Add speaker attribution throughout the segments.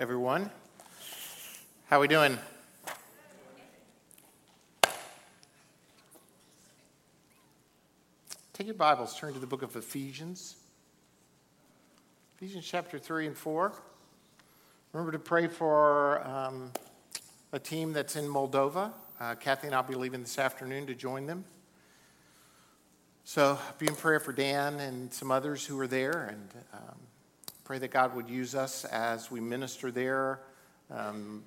Speaker 1: everyone. How are we doing? Take your Bibles, turn to the book of Ephesians. Ephesians chapter 3 and 4. Remember to pray for um, a team that's in Moldova. Uh, Kathy and I'll be leaving this afternoon to join them. So be in prayer for Dan and some others who are there, and um, pray that God would use us as we minister there. Um,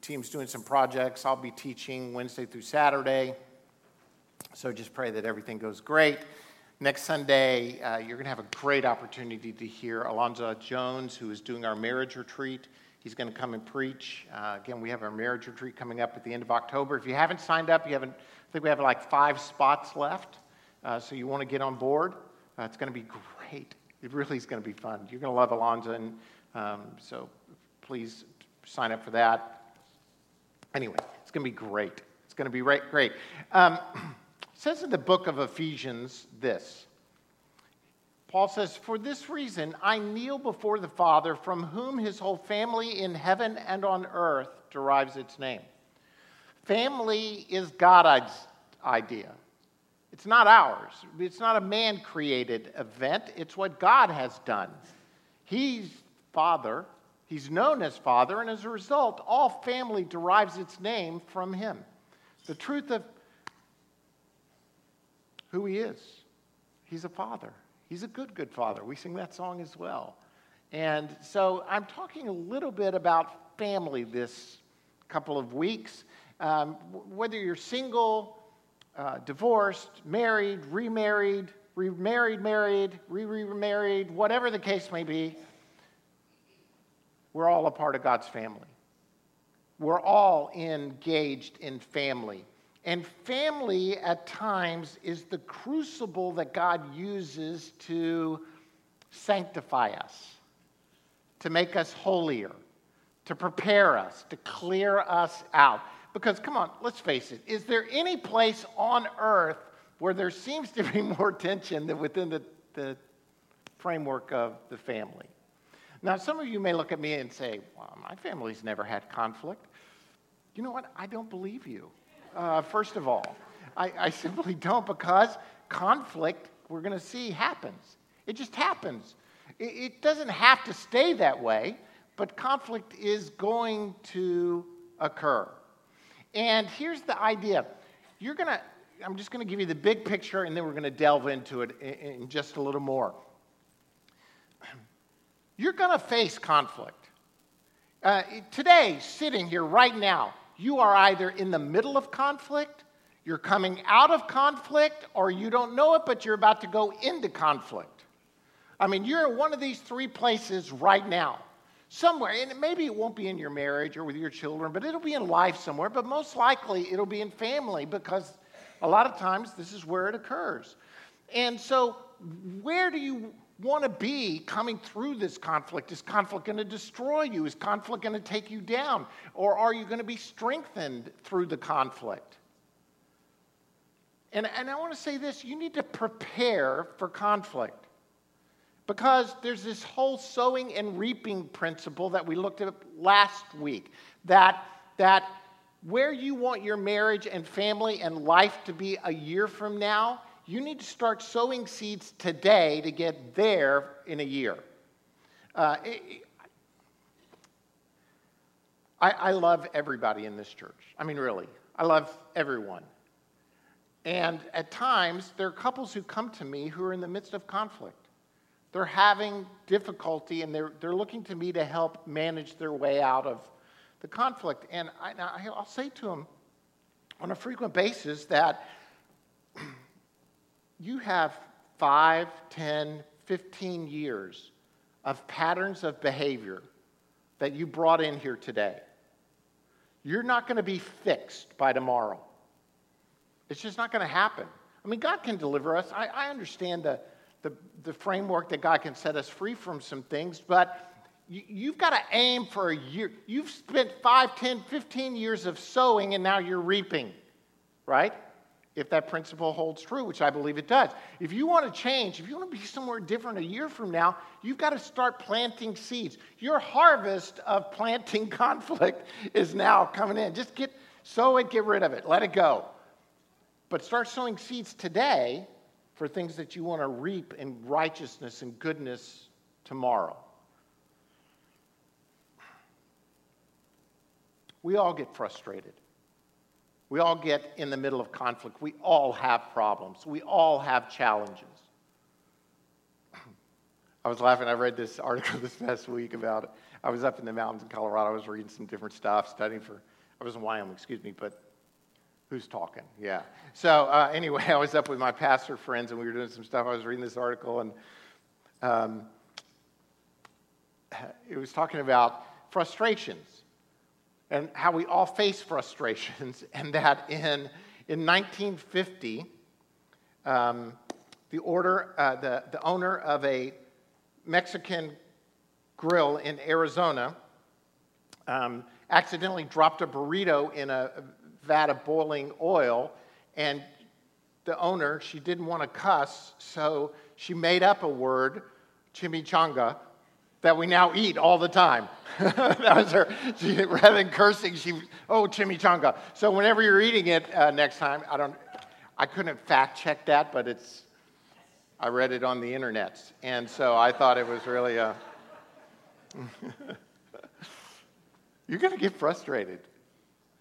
Speaker 1: team's doing some projects. I'll be teaching Wednesday through Saturday. So just pray that everything goes great. Next Sunday, uh, you're going to have a great opportunity to hear Alonzo Jones, who is doing our marriage retreat. He's going to come and preach. Uh, again, we have our marriage retreat coming up at the end of October. If you haven't signed up, you haven't. I think we have like five spots left. Uh, so you want to get on board. Uh, it's going to be great. It really is going to be fun. You're going to love Alonzo, and um, so please sign up for that. Anyway, it's going to be great. It's going to be right, great. Um, says in the book of Ephesians this. Paul says, For this reason I kneel before the Father, from whom his whole family in heaven and on earth derives its name. Family is God's idea. It's not ours. It's not a man created event. It's what God has done. He's Father. He's known as Father, and as a result, all family derives its name from him. The truth of who he is He's a Father. He's a good, good Father. We sing that song as well. And so I'm talking a little bit about family this couple of weeks. Um, whether you're single, uh, divorced, married, remarried, remarried, married, re remarried, whatever the case may be, we're all a part of God's family. We're all engaged in family. And family, at times, is the crucible that God uses to sanctify us, to make us holier, to prepare us, to clear us out. Because, come on, let's face it, is there any place on earth where there seems to be more tension than within the, the framework of the family? Now, some of you may look at me and say, well, my family's never had conflict. You know what? I don't believe you, uh, first of all. I, I simply don't because conflict, we're going to see, happens. It just happens. It, it doesn't have to stay that way, but conflict is going to occur. And here's the idea you're going to, I'm just going to give you the big picture and then we're going to delve into it in, in just a little more. You're going to face conflict. Uh, today, sitting here right now, you are either in the middle of conflict, you're coming out of conflict, or you don't know it, but you're about to go into conflict. I mean, you're in one of these three places right now somewhere. And maybe it won't be in your marriage or with your children, but it'll be in life somewhere. But most likely it'll be in family because a lot of times this is where it occurs. And so, where do you want to be coming through this conflict? Is conflict going to destroy you? Is conflict going to take you down? Or are you going to be strengthened through the conflict? And, and I want to say this you need to prepare for conflict. Because there's this whole sowing and reaping principle that we looked at last week that, that where you want your marriage and family and life to be a year from now, you need to start sowing seeds today to get there in a year. Uh, it, I, I love everybody in this church. I mean, really, I love everyone. And at times, there are couples who come to me who are in the midst of conflict. They're having difficulty and they're, they're looking to me to help manage their way out of the conflict. And I, I'll say to them on a frequent basis that you have 5, 10, 15 years of patterns of behavior that you brought in here today. You're not going to be fixed by tomorrow. It's just not going to happen. I mean, God can deliver us. I, I understand the the, the framework that God can set us free from some things, but you, you've got to aim for a year. You've spent 5, 10, 15 years of sowing and now you're reaping, right? if that principle holds true, which I believe it does. If you want to change, if you want to be somewhere different a year from now, you've got to start planting seeds. Your harvest of planting conflict is now coming in. Just get sow it, get rid of it, let it go. But start sowing seeds today for things that you want to reap in righteousness and goodness tomorrow. We all get frustrated. We all get in the middle of conflict. We all have problems. We all have challenges. I was laughing. I read this article this past week about. I was up in the mountains in Colorado. I was reading some different stuff, studying for, I was in Wyoming, excuse me, but who's talking? Yeah. So, uh, anyway, I was up with my pastor friends and we were doing some stuff. I was reading this article and um, it was talking about frustrations and how we all face frustrations, and that in, in 1950, um, the, order, uh, the, the owner of a Mexican grill in Arizona um, accidentally dropped a burrito in a vat of boiling oil, and the owner, she didn't want to cuss, so she made up a word, chimichanga, that we now eat all the time. that was her. She, rather than cursing, she, oh, chimichanga. So whenever you're eating it uh, next time, I don't, I couldn't fact check that, but it's, I read it on the internet. And so I thought it was really a, you're going to get frustrated.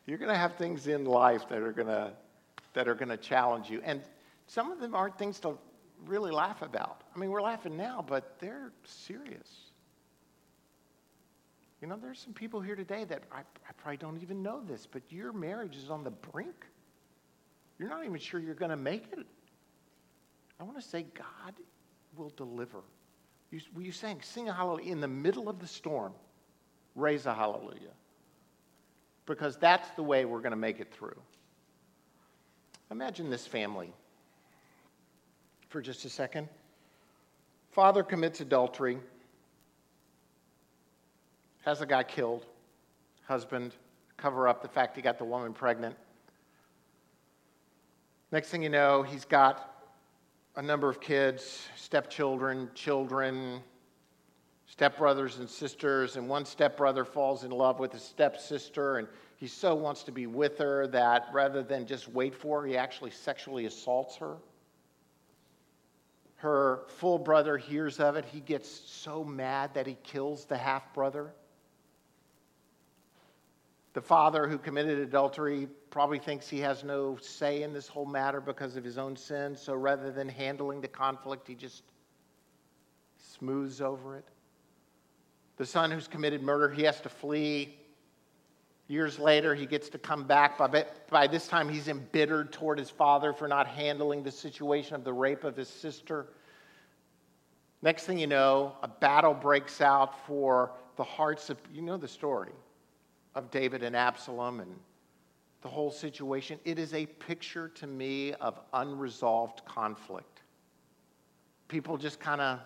Speaker 1: You're going to have things in life that are going to, that are going to challenge you. And some of them aren't things to really laugh about. I mean, we're laughing now, but they're serious. You know, there's some people here today that I, I probably don't even know this, but your marriage is on the brink. You're not even sure you're going to make it. I want to say, God will deliver. You, were you saying, sing a hallelujah in the middle of the storm? Raise a hallelujah. Because that's the way we're going to make it through. Imagine this family for just a second. Father commits adultery has the guy killed, husband, cover up the fact he got the woman pregnant. Next thing you know, he's got a number of kids, stepchildren, children, stepbrothers and sisters, and one stepbrother falls in love with his stepsister, and he so wants to be with her that rather than just wait for her, he actually sexually assaults her. Her full brother hears of it. He gets so mad that he kills the half brother. The father who committed adultery probably thinks he has no say in this whole matter because of his own sin. So rather than handling the conflict, he just smooths over it. The son who's committed murder, he has to flee. Years later, he gets to come back. By, by this time, he's embittered toward his father for not handling the situation of the rape of his sister. Next thing you know, a battle breaks out for the hearts of, you know the story of David and Absalom and the whole situation, it is a picture to me of unresolved conflict. People just kind of,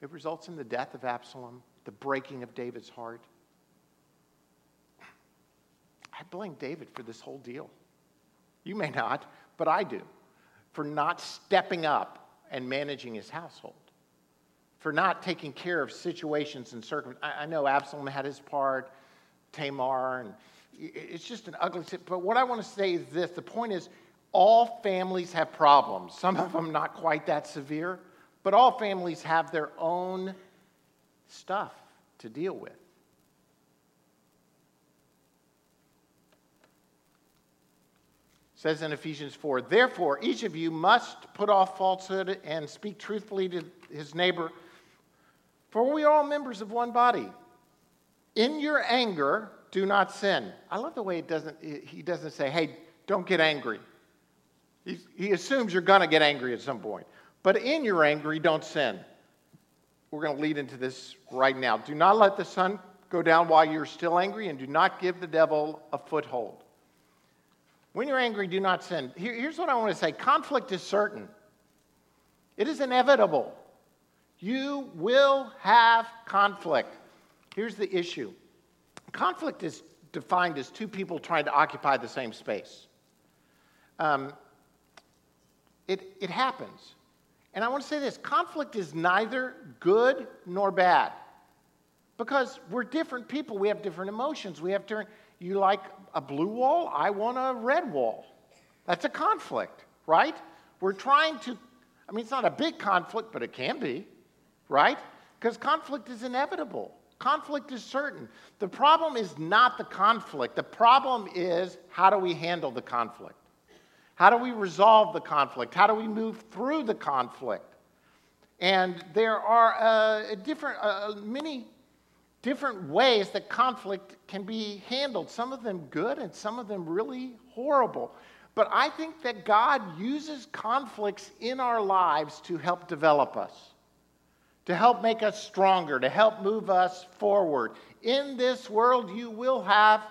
Speaker 1: it results in the death of Absalom, the breaking of David's heart. I blame David for this whole deal. You may not, but I do, for not stepping up and managing his household for not taking care of situations and circumstances. I, know Absalom had his part, Tamar, and it's just an ugly. But what I want to say is this: the point is, all families have problems. Some of them not quite that severe, but all families have their own stuff to deal with. It says in Ephesians 4, therefore, each of you must put off falsehood and speak truthfully to his neighbor for we are all members of one body. In your anger, do not sin. I love the way it doesn't, he doesn't say, hey, don't get angry. He, he assumes you're going to get angry at some point. But in your anger, don't sin. We're going to lead into this right now. Do not let the sun go down while you're still angry, and do not give the devil a foothold. When you're angry, do not sin. Here, here's what I want to say conflict is certain, it is inevitable. You will have conflict. Here's the issue conflict is defined as two people trying to occupy the same space. Um, it, it happens. And I want to say this conflict is neither good nor bad because we're different people. We have different emotions. We have different, you like a blue wall, I want a red wall. That's a conflict, right? We're trying to, I mean, it's not a big conflict, but it can be, right? Because conflict is inevitable. Conflict is certain. The problem is not the conflict. The problem is how do we handle the conflict? How do we resolve the conflict? How do we move through the conflict? And there are uh, different, uh, many different ways that conflict can be handled. Some of them good and some of them really horrible. But I think that God uses conflicts in our lives to help develop us, to help make us stronger, to help move us forward. In this world, you will have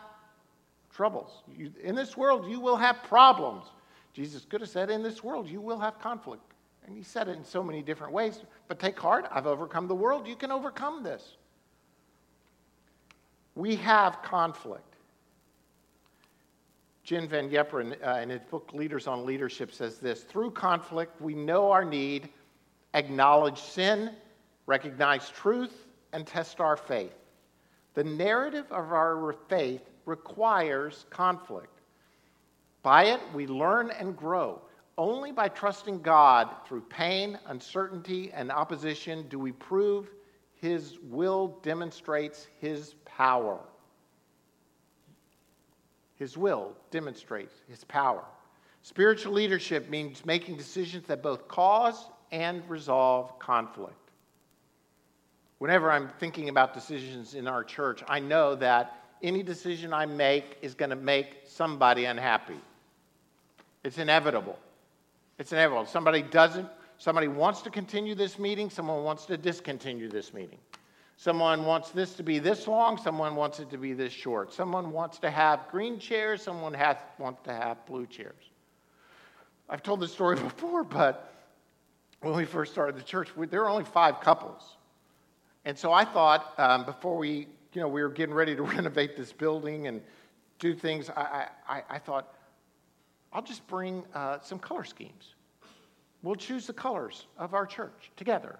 Speaker 1: troubles. In this world, you will have problems. Jesus could have said, In this world, you will have conflict. And he said it in so many different ways. But take heart, I've overcome the world. You can overcome this. We have conflict. Jim Van Yperen, uh, in his book Leaders on Leadership, says this Through conflict, we know our need, acknowledge sin, recognize truth, and test our faith. The narrative of our faith requires conflict. By it, we learn and grow. Only by trusting God through pain, uncertainty, and opposition do we prove His will demonstrates His power. His will demonstrates his power. Spiritual leadership means making decisions that both cause and resolve conflict. Whenever I'm thinking about decisions in our church, I know that any decision I make is going to make somebody unhappy. It's inevitable. It's inevitable. Somebody doesn't, somebody wants to continue this meeting, someone wants to discontinue this meeting. Someone wants this to be this long, someone wants it to be this short. Someone wants to have green chairs, someone has, wants to have blue chairs. I've told this story before, but when we first started the church, we, there were only five couples. And so I thought um, before we, you know, we were getting ready to renovate this building and do things, I, I, I thought, I'll just bring uh, some color schemes. We'll choose the colors of our church together.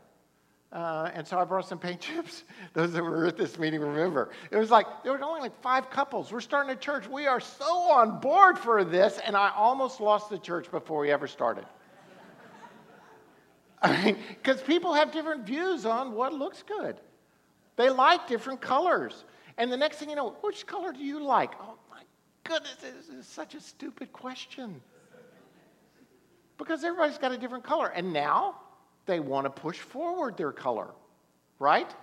Speaker 1: Uh, and so I brought some paint chips. Those that were at this meeting remember. It was like, there were only like five couples. We're starting a church. We are so on board for this. And I almost lost the church before we ever started. I mean, because people have different views on what looks good. They like different colors. And the next thing you know, which color do you like? Oh goodness, this is such a stupid question. Because everybody's got a different color. And now, they want to push forward their color, right?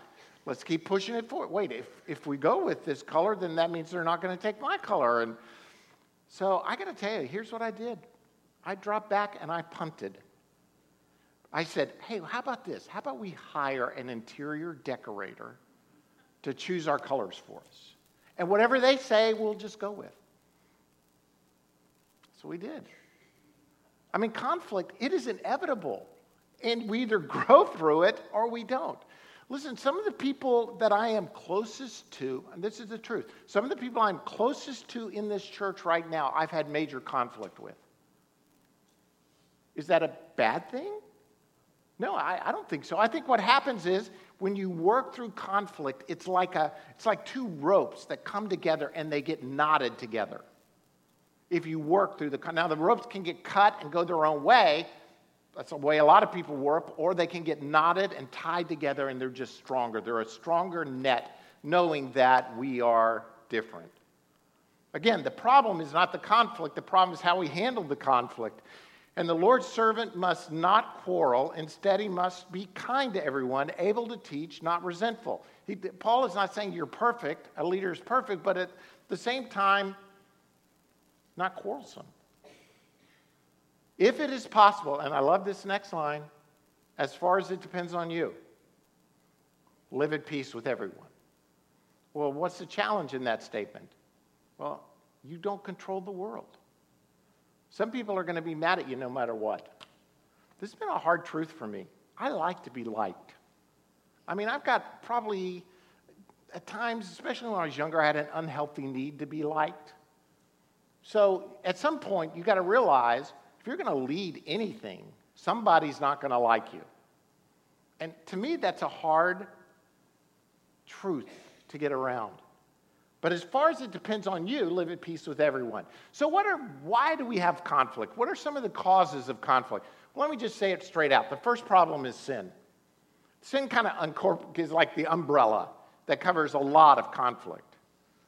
Speaker 1: Let's keep pushing it forward. Wait, if, if we go with this color, then that means they're not going to take my color. And so I got to tell you, here's what I did I dropped back and I punted. I said, hey, how about this? How about we hire an interior decorator to choose our colors for us? And whatever they say, we'll just go with. So we did. I mean, conflict, it is inevitable and we either grow through it or we don't. Listen, some of the people that I am closest to, and this is the truth, some of the people I'm closest to in this church right now, I've had major conflict with. Is that a bad thing? No, I, I, don't think so. I think what happens is when you work through conflict, it's like, a, it's like two ropes that come together and they get knotted together. If you work through the now the ropes can get cut and go their own way, that's the way a lot of people work, or they can get knotted and tied together and they're just stronger. They're a stronger net, knowing that we are different. Again, the problem is not the conflict, the problem is how we handle the conflict. And the Lord's servant must not quarrel. Instead, he must be kind to everyone, able to teach, not resentful. He, Paul is not saying you're perfect, a leader is perfect, but at the same time, not quarrelsome. If it is possible, and I love this next line, as far as it depends on you, live at peace with everyone. Well, what's the challenge in that statement? Well, you don't control the world. Some people are going to be mad at you no matter what. This has been a hard truth for me. I like to be liked. I mean, I've got probably at times, especially when I was younger, I had an unhealthy need to be liked. So at some point, you've got to realize if you're going to lead anything, somebody's not going to like you. And to me, that's a hard truth to get around. But as far as it depends on you, live at peace with everyone. So, what are, why do we have conflict? What are some of the causes of conflict? Let me just say it straight out. The first problem is sin. Sin kind of is like the umbrella that covers a lot of conflict.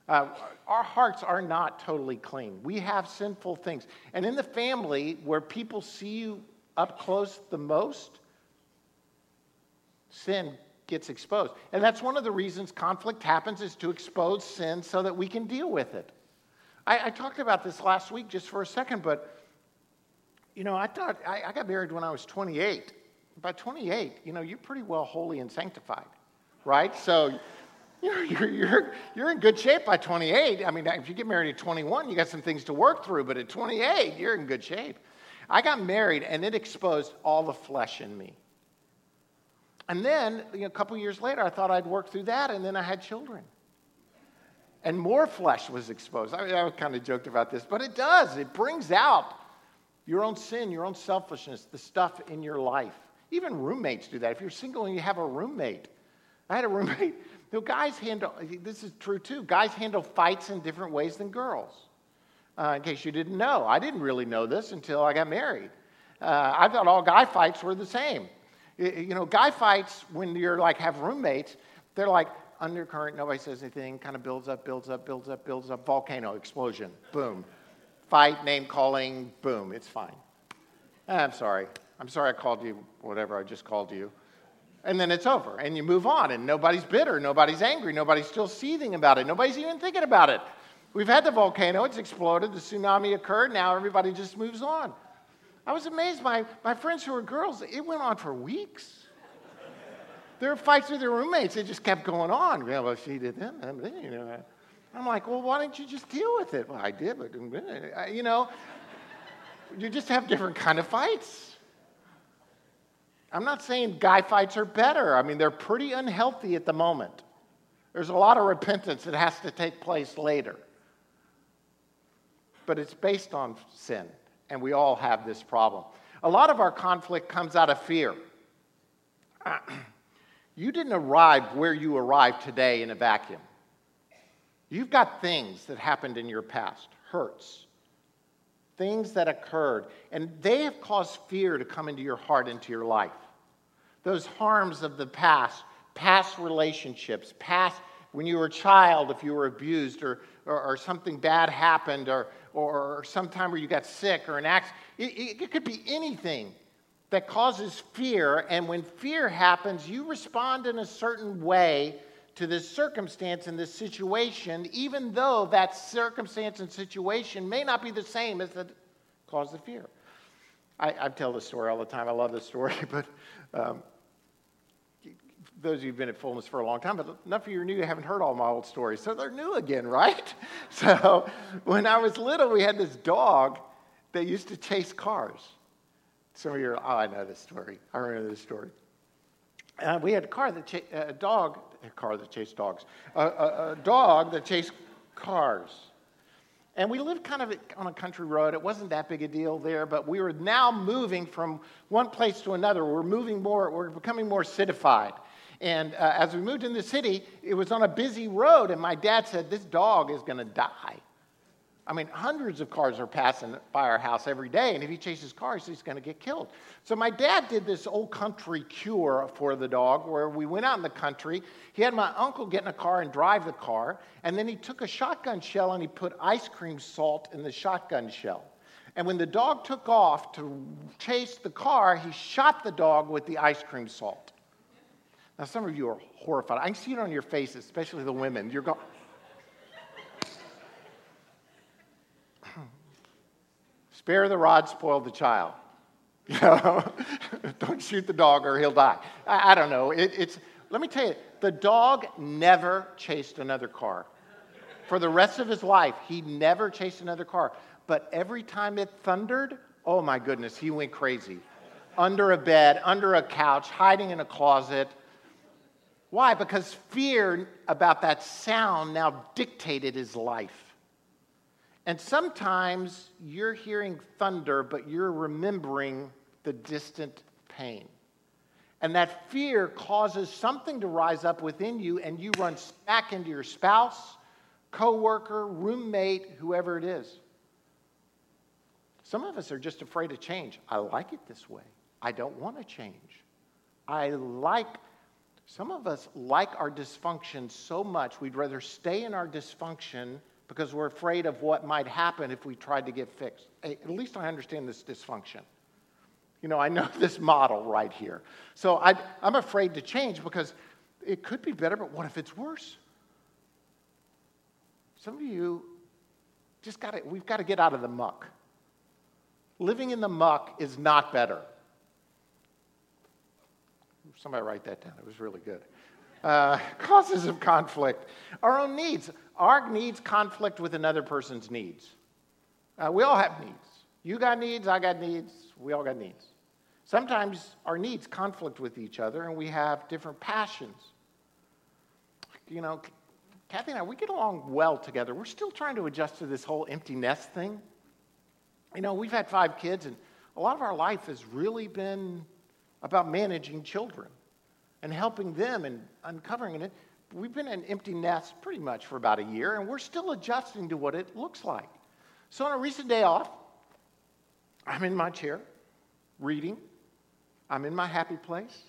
Speaker 1: Uh, our hearts are not totally clean. We have sinful things. And in the family, where people see you up close the most, sin gets exposed. And that's one of the reasons conflict happens is to expose sin so that we can deal with it. I, I talked about this last week just for a second, but you know, I thought I, I got married when I was 28. By 28, you know, you're pretty well holy and sanctified, right? So you're, you're, you're, you're in good shape by 28. I mean, if you get married at 21, you got some things to work through, but at 28, you're in good shape. I got married and it exposed all the flesh in me. And then, you know, a couple years later, I thought I'd work through that, and then I had children. And more flesh was exposed. I, mean, I kind of joked about this, but it does. It brings out your own sin, your own selfishness, the stuff in your life. Even roommates do that. If you're single and you have a roommate, I had a roommate. You know, guys handle, this is true too, guys handle fights in different ways than girls. Uh, in case you didn't know, I didn't really know this until I got married. Uh, I thought all guy fights were the same. You know, guy fights when you're like have roommates, they're like undercurrent, nobody says anything, kind of builds up, builds up, builds up, builds up, volcano explosion, boom. Fight, name calling, boom, it's fine. Ah, I'm sorry. I'm sorry I called you whatever I just called you. And then it's over, and you move on, and nobody's bitter, nobody's angry, nobody's still seething about it, nobody's even thinking about it. We've had the volcano, it's exploded, the tsunami occurred, now everybody just moves on. I was amazed. My, my friends who were girls, it went on for weeks. There were fights with their roommates. It just kept going on. Yeah, well, she did that. You know, I'm like, well, why don't you just deal with it? Well, I did, but you know, you just have different kind of fights. I'm not saying guy fights are better. I mean, they're pretty unhealthy at the moment. There's a lot of repentance that has to take place later. But it's based on sin and we all have this problem. A lot of our conflict comes out of fear. you didn't arrive where you arrived today in a vacuum. You've got things that happened in your past, hurts, things that occurred, and they have caused fear to come into your heart, into your life. Those harms of the past, past relationships, past when you were a child, if you were abused or, or, or something bad happened, or, or sometime where you got sick or an accident. It, it could be anything that causes fear. And when fear happens, you respond in a certain way to this circumstance and this situation, even though that circumstance and situation may not be the same as the cause of fear. I, I tell this story all the time. I love this story, but um, those of you who've been at Fullness for a long time, but enough of you are new, you haven't heard all my old stories. So they're new again, right? So when I was little, we had this dog that used to chase cars. Some of you are, oh, I know this story. I remember this story. Uh, we had a car that cha- a dog, a car that chased dogs, a, a, a dog that chased cars. And we lived kind of on a country road. It wasn't that big a deal there, but we were now moving from one place to another. We're moving more, we're becoming more citified. And uh, as we moved in the city, it was on a busy road, and my dad said, This dog is going to die. I mean, hundreds of cars are passing by our house every day, and if he chases cars, he's going to get killed. So my dad did this old country cure for the dog where we went out in the country. He had my uncle get in a car and drive the car, and then he took a shotgun shell and he put ice cream salt in the shotgun shell. And when the dog took off to chase the car, he shot the dog with the ice cream salt. Now, some of you are horrified. I can see it on your faces, especially the women. You're going, spare the rod, spoil the child. You know, don't shoot the dog or he'll die. I, I don't know. It, it's, let me tell you, the dog never chased another car. For the rest of his life, he never chased another car. But every time it thundered, oh my goodness, he went crazy. Under a bed, under a couch, hiding in a closet Why? Because fear about that sound now dictated his life. And sometimes you're hearing thunder, but you're remembering the distant pain. And that fear causes something to rise up within you, and you run back into your spouse, coworker, roommate, whoever it is. Some of us are just afraid of change. I like it this way. I don't want to change. I like, some of us like our dysfunction so much, we'd rather stay in our dysfunction because we're afraid of what might happen if we tried to get fixed. At least I understand this dysfunction. You know, I know this model right here. So I, I'm afraid to change because it could be better, but what if it's worse? Some of you just got to, we've got to get out of the muck. Living in the muck is not better. Somebody write that down. It was really good. Uh, causes of conflict. Our own needs. Our needs conflict with another person's needs. Uh, we all have needs. You got needs, I got needs, we all got needs. Sometimes our needs conflict with each other and we have different passions. You know, Kathy and I, we get along well together. We're still trying to adjust to this whole empty nest thing. You know, we've had five kids, and a lot of our life has really been about managing children and helping them and uncovering it. We've been an empty nest pretty much for about a year, and we're still adjusting to what it looks like. So, on a recent day off, I'm in my chair reading. I'm in my happy place.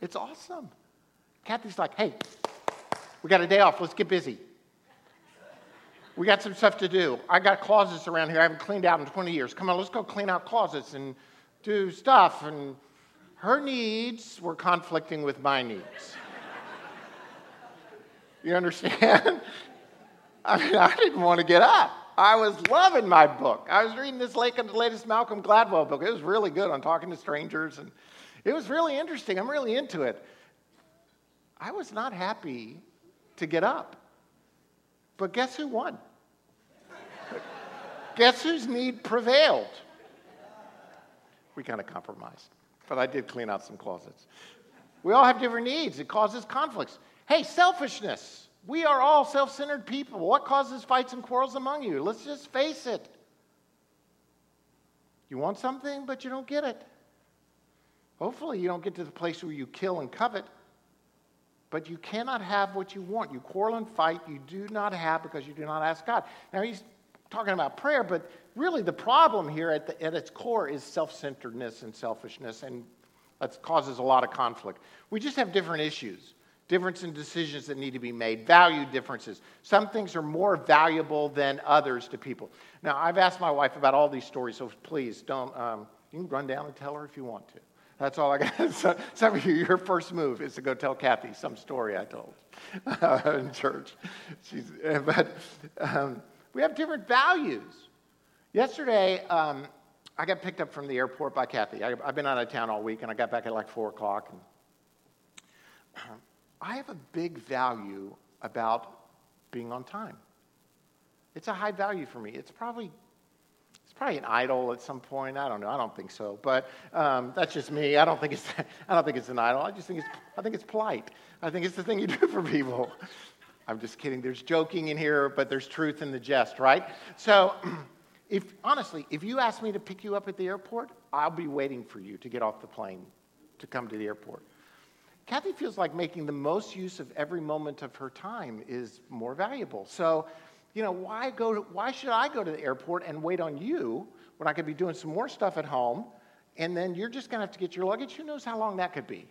Speaker 1: It's awesome. Kathy's like, hey, we got a day off. Let's get busy. We got some stuff to do. I got closets around here I haven't cleaned out in 20 years. Come on, let's go clean out closets and do stuff. And her needs were conflicting with my needs. you understand? I mean, I didn't want to get up. I was loving my book. I was reading this latest Malcolm Gladwell book. It was really good on talking to strangers, and it was really interesting. I'm really into it. I was not happy to get up. But guess who won? Guess whose need prevailed? We kind of compromised, but I did clean out some closets. We all have different needs, it causes conflicts. Hey, selfishness. We are all self centered people. What causes fights and quarrels among you? Let's just face it. You want something, but you don't get it. Hopefully, you don't get to the place where you kill and covet, but you cannot have what you want. You quarrel and fight, you do not have because you do not ask God. Now, he's talking about prayer, but really the problem here at, the, at its core is self centeredness and selfishness, and that causes a lot of conflict. We just have different issues, difference in decisions that need to be made, value differences. Some things are more valuable than others to people. Now, I've asked my wife about all these stories, so please don't, um, you can run down and tell her if you want to. That's all I got. So, some of you, your first move is to go tell Kathy some story I told uh, in church. She's, but um, we have different values. Yesterday, um, I got picked up from the airport by Kathy. I, have been out of town all week, and I got back at like 4 o'clock. And, um, I have a big value about being on time. It's a high value for me. It's probably it's probably an idol at some point. I don't know. I don't think so, but um, that's just me. I don't think it's I don't think it's an idol. I just think it's I think it's polite. I think it's the thing you do for people. I'm just kidding. There's joking in here, but there's truth in the jest, right? So, if honestly, if you ask me to pick you up at the airport, I'll be waiting for you to get off the plane to come to the airport. Kathy feels like making the most use of every moment of her time is more valuable. So, you know, why go to, why should I go to the airport and wait on you when I could be doing some more stuff at home and then you're just going to have to get your luggage? Who knows how long that could be?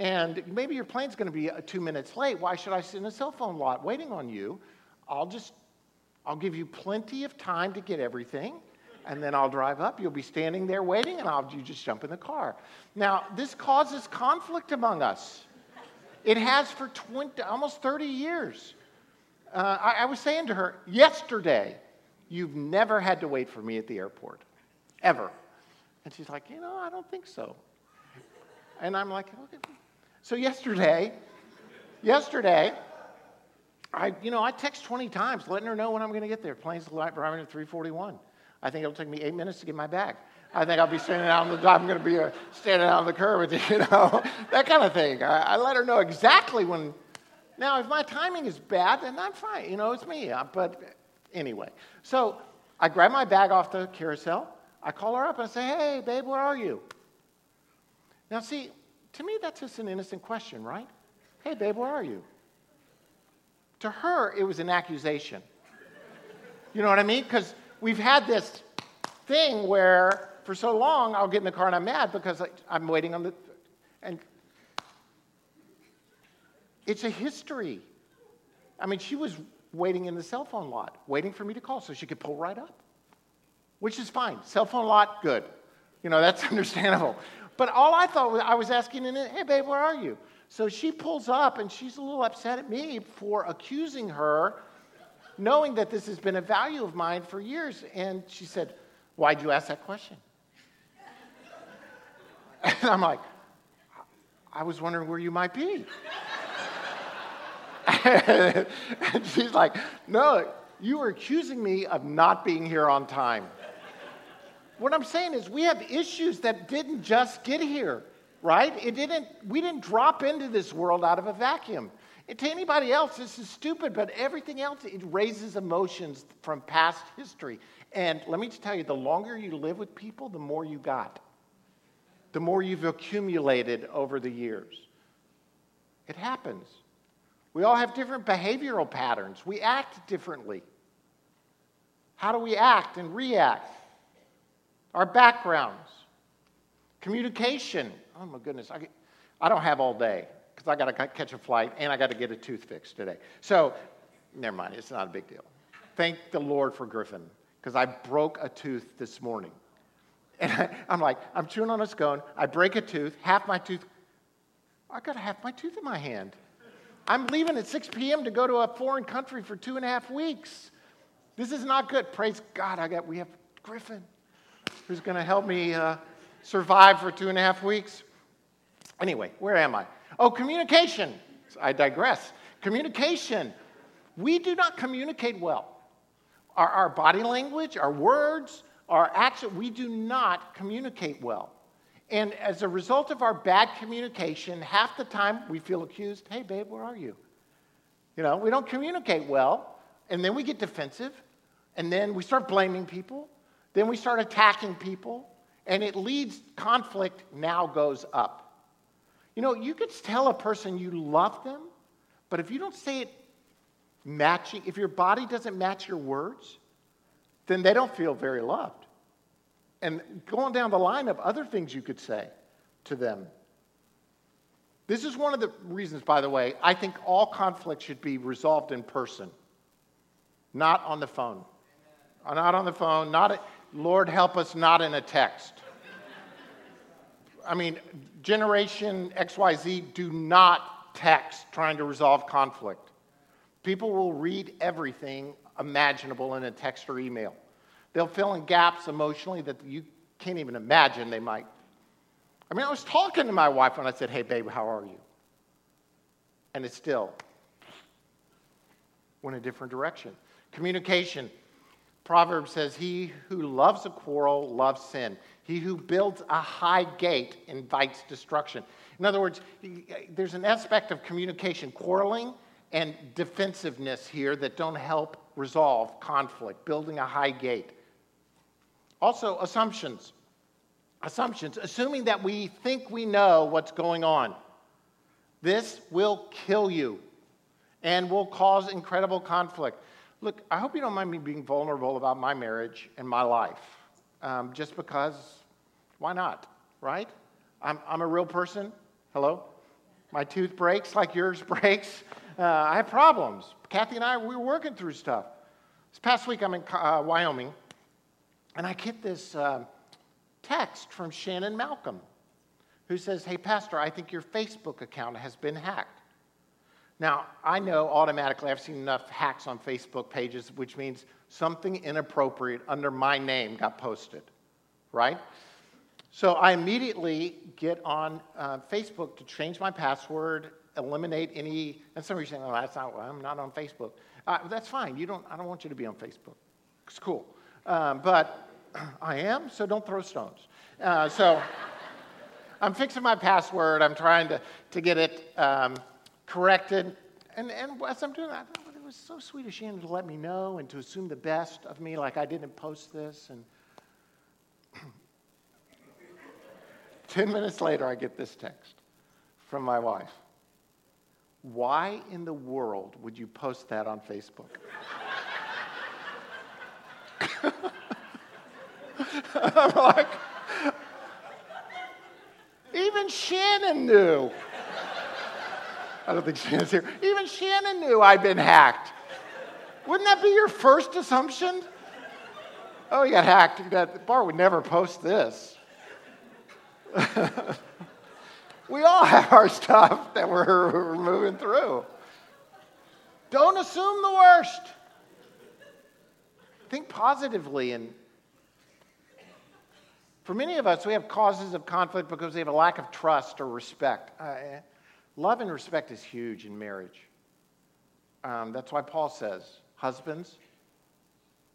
Speaker 1: And maybe your plane's going to be uh, two minutes late. Why should I sit in a cell phone lot waiting on you? I'll just, I'll give you plenty of time to get everything, and then I'll drive up. You'll be standing there waiting, and I'll you just jump in the car. Now, this causes conflict among us. It has for 20, almost 30 years. Uh, I, I was saying to her yesterday, You've never had to wait for me at the airport, ever. And she's like, You know, I don't think so. And I'm like, okay. So yesterday, yesterday, I, you know, I text 20 times letting her know when I'm going to get there. Plane's arriving at 341. I think it'll take me eight minutes to get my bag. I think I'll be standing out on the, I'm going to be uh, standing out on the curb with you, know, that kind of thing. I, I, let her know exactly when. Now, if my timing is bad, then I'm fine. You know, it's me. Uh, but anyway, so I grab my bag off the carousel. I call her up and I say, hey, babe, where are you? Now, see, to me, that's just an innocent question, right? Hey, babe, where are you? To her, it was an accusation. You know what I mean? Because we've had this thing where for so long I'll get in the car and I'm mad because I'm waiting on the. And it's a history. I mean, she was waiting in the cell phone lot, waiting for me to call so she could pull right up, which is fine. Cell phone lot, good. You know, that's understandable. But all I thought was, I was asking, and hey, babe, where are you? So she pulls up and she's a little upset at me for accusing her, knowing that this has been a value of mine for years. And she said, Why'd you ask that question? And I'm like, I was wondering where you might be. and she's like, No, you were accusing me of not being here on time. What I'm saying is, we have issues that didn't just get here, right? It didn't, we didn't drop into this world out of a vacuum. And to anybody else, this is stupid, but everything else, it raises emotions from past history. And let me just tell you, the longer you live with people, the more you got, the more you've accumulated over the years. It happens. We all have different behavioral patterns, we act differently. How do we act and react? Our backgrounds, communication. Oh my goodness, I, I don't have all day because I got to catch a flight and I got to get a tooth fixed today. So, never mind, it's not a big deal. Thank the Lord for Griffin because I broke a tooth this morning. And I, am like, I'm chewing on a scone. I break a tooth, half my tooth. I got half my tooth in my hand. I'm leaving at 6 p.m. to go to a foreign country for two and a half weeks. This is not good. Praise God, I got we have Griffin who's going to help me uh, survive for two and a half weeks. Anyway, where am I? Oh, communication. I digress. Communication. We do not communicate well. Our, our body language, our words, our action, we do not communicate well. And as a result of our bad communication, half the time we feel accused hey, babe, where are you? You know, we don't communicate well, and then we get defensive, and then we start blaming people, then we start attacking people, and it leads, conflict now goes up. You know, you could tell a person you love them, but if you don't say it matching, if your body doesn't match your words, then they don't feel very loved. And going down the line of other things you could say to them. This is one of the reasons, by the way, I think all conflict should be resolved in person, not on the phone. Not on the phone, not, Lord, help us not in a text. I mean, Generation XYZ do not text trying to resolve conflict. People will read everything imaginable in a text or email. They'll fill in gaps emotionally that you can't even imagine they might. I mean, I was talking to my wife when I said, Hey, babe, how are you? And it still went a different direction. Communication. Proverbs says, He who loves a quarrel loves sin. He who builds a high gate invites destruction. In other words, there's an aspect of communication, quarreling and defensiveness here that don't help resolve conflict, building a high gate. Also, assumptions. Assumptions, assuming that we think we know what's going on. This will kill you and will cause incredible conflict. Look, I hope you don't mind me being vulnerable about my marriage and my life, um, just because, why not, right? I'm, I'm a real person. Hello? My tooth breaks like yours breaks. Uh, I have problems. Kathy and I, we were working through stuff. This past week, I'm in uh, Wyoming, and I get this uh, text from Shannon Malcolm, who says, Hey, Pastor, I think your Facebook account has been hacked. Now, I know automatically, I've seen enough hacks on Facebook pages, which means something inappropriate under my name got posted, right? So I immediately get on uh, Facebook to change my password, eliminate any, and some of you saying, oh, that's not, I'm not on Facebook. Uh, that's fine. You don't, I don't want you to be on Facebook. It's cool. Um, but I am, so don't throw stones. Uh, so I'm fixing my password. I'm trying to, to get it um, corrected. And, and as I'm doing that, it was so sweet of Shannon to let me know and to assume the best of me, like I didn't post this. And 10 minutes later, I get this text from my wife. Why in the world would you post that on Facebook? I'm like, even Shannon knew. I don't think Shannon's here. Even Shannon knew I'd been hacked. Wouldn't that be your first assumption? Oh, you got hacked. That bar would never post this. we all have our stuff that we're, we're moving through. Don't assume the worst. Think positively and for many of us, we have causes of conflict because we have a lack of trust or respect. Uh, love and respect is huge in marriage. Um, that's why Paul says, Husbands,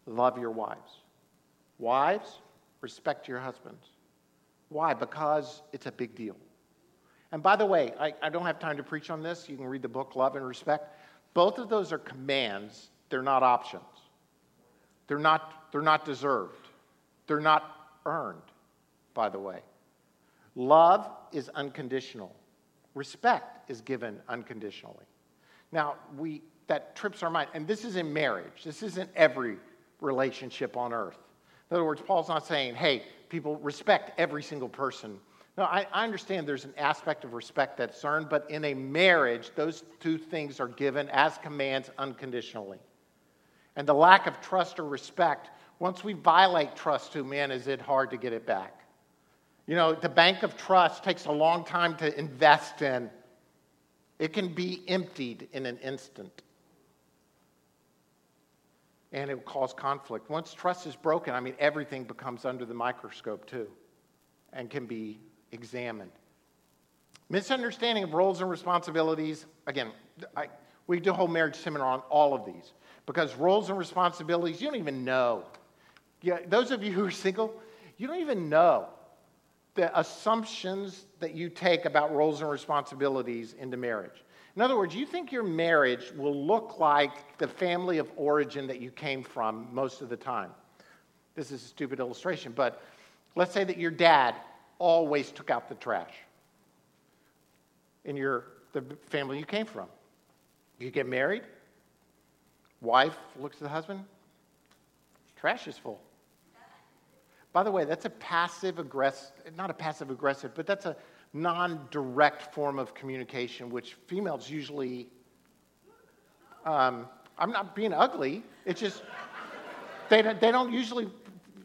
Speaker 1: love your wives. Wives, respect your husbands. Why? Because it's a big deal. And by the way, I, I don't have time to preach on this. You can read the book Love and Respect. Both of those are commands, they're not options. They're not, they're not deserved, they're not earned by the way. Love is unconditional. Respect is given unconditionally. Now, we, that trips our mind. And this is in marriage. This isn't every relationship on earth. In other words, Paul's not saying, hey, people respect every single person. No, I, I understand there's an aspect of respect that's earned, but in a marriage, those two things are given as commands unconditionally. And the lack of trust or respect, once we violate trust to man, is it hard to get it back. You know, the bank of trust takes a long time to invest in. It can be emptied in an instant. And it will cause conflict. Once trust is broken, I mean, everything becomes under the microscope too and can be examined. Misunderstanding of roles and responsibilities. Again, I, we do a whole marriage seminar on all of these because roles and responsibilities, you don't even know. Yeah, those of you who are single, you don't even know the assumptions that you take about roles and responsibilities into marriage. In other words, you think your marriage will look like the family of origin that you came from most of the time. This is a stupid illustration, but let's say that your dad always took out the trash in your the family you came from. You get married, wife looks at the husband, trash is full. By the way, that's a passive aggressive, not a passive aggressive, but that's a non direct form of communication, which females usually, um, I'm not being ugly, it's just, they, don't, they don't usually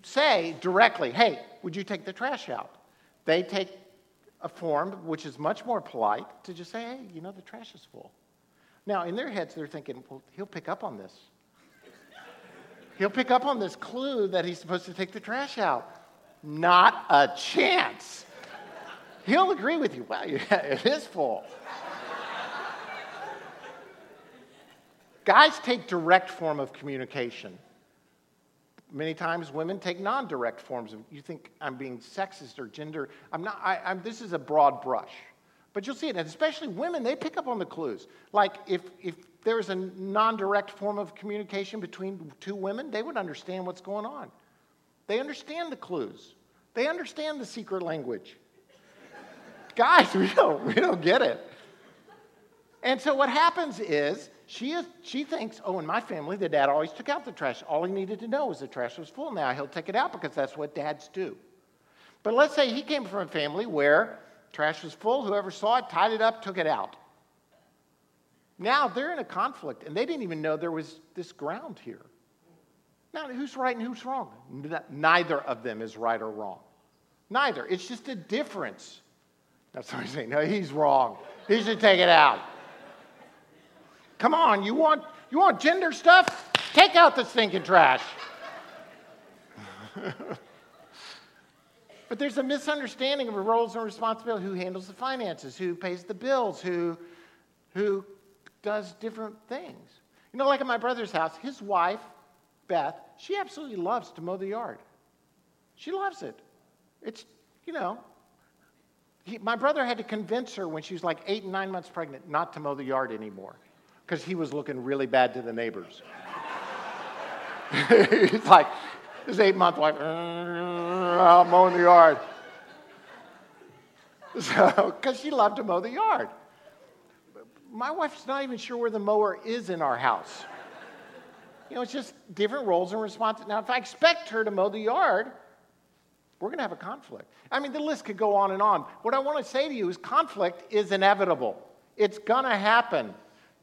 Speaker 1: say directly, hey, would you take the trash out? They take a form which is much more polite to just say, hey, you know, the trash is full. Now, in their heads, they're thinking, well, he'll pick up on this. He'll pick up on this clue that he's supposed to take the trash out. Not a chance. He'll agree with you. Well, yeah, it is full. Guys take direct form of communication. Many times women take non-direct forms of, you think I'm being sexist or gender. I'm not, I, I'm, this is a broad brush. But you'll see it, and especially women, they pick up on the clues. Like if, if there was a non direct form of communication between two women, they would understand what's going on. They understand the clues, they understand the secret language. Guys, we don't, we don't get it. And so what happens is she, is, she thinks, oh, in my family, the dad always took out the trash. All he needed to know was the trash was full. Now he'll take it out because that's what dads do. But let's say he came from a family where trash was full, whoever saw it tied it up, took it out. Now they're in a conflict, and they didn't even know there was this ground here. Now, who's right and who's wrong? Neither of them is right or wrong. Neither. It's just a difference. That's Now, somebody's saying, no, he's wrong. He should take it out. Come on, you want, you want gender stuff? Take out the stinking trash. but there's a misunderstanding of roles and responsibility who handles the finances, who pays the bills, who, who does different things. You know, like at my brother's house, his wife, Beth, she absolutely loves to mow the yard. She loves it. It's, you know, he, my brother had to convince her when she was like eight and nine months pregnant not to mow the yard anymore because he was looking really bad to the neighbors. He's like, his eight month wife, mm, I'm mowing the yard. So, because she loved to mow the yard. My wife's not even sure where the mower is in our house. You know, it's just different roles and responsibilities. Now, if I expect her to mow the yard, we're going to have a conflict. I mean, the list could go on and on. What I want to say to you is conflict is inevitable, it's going to happen.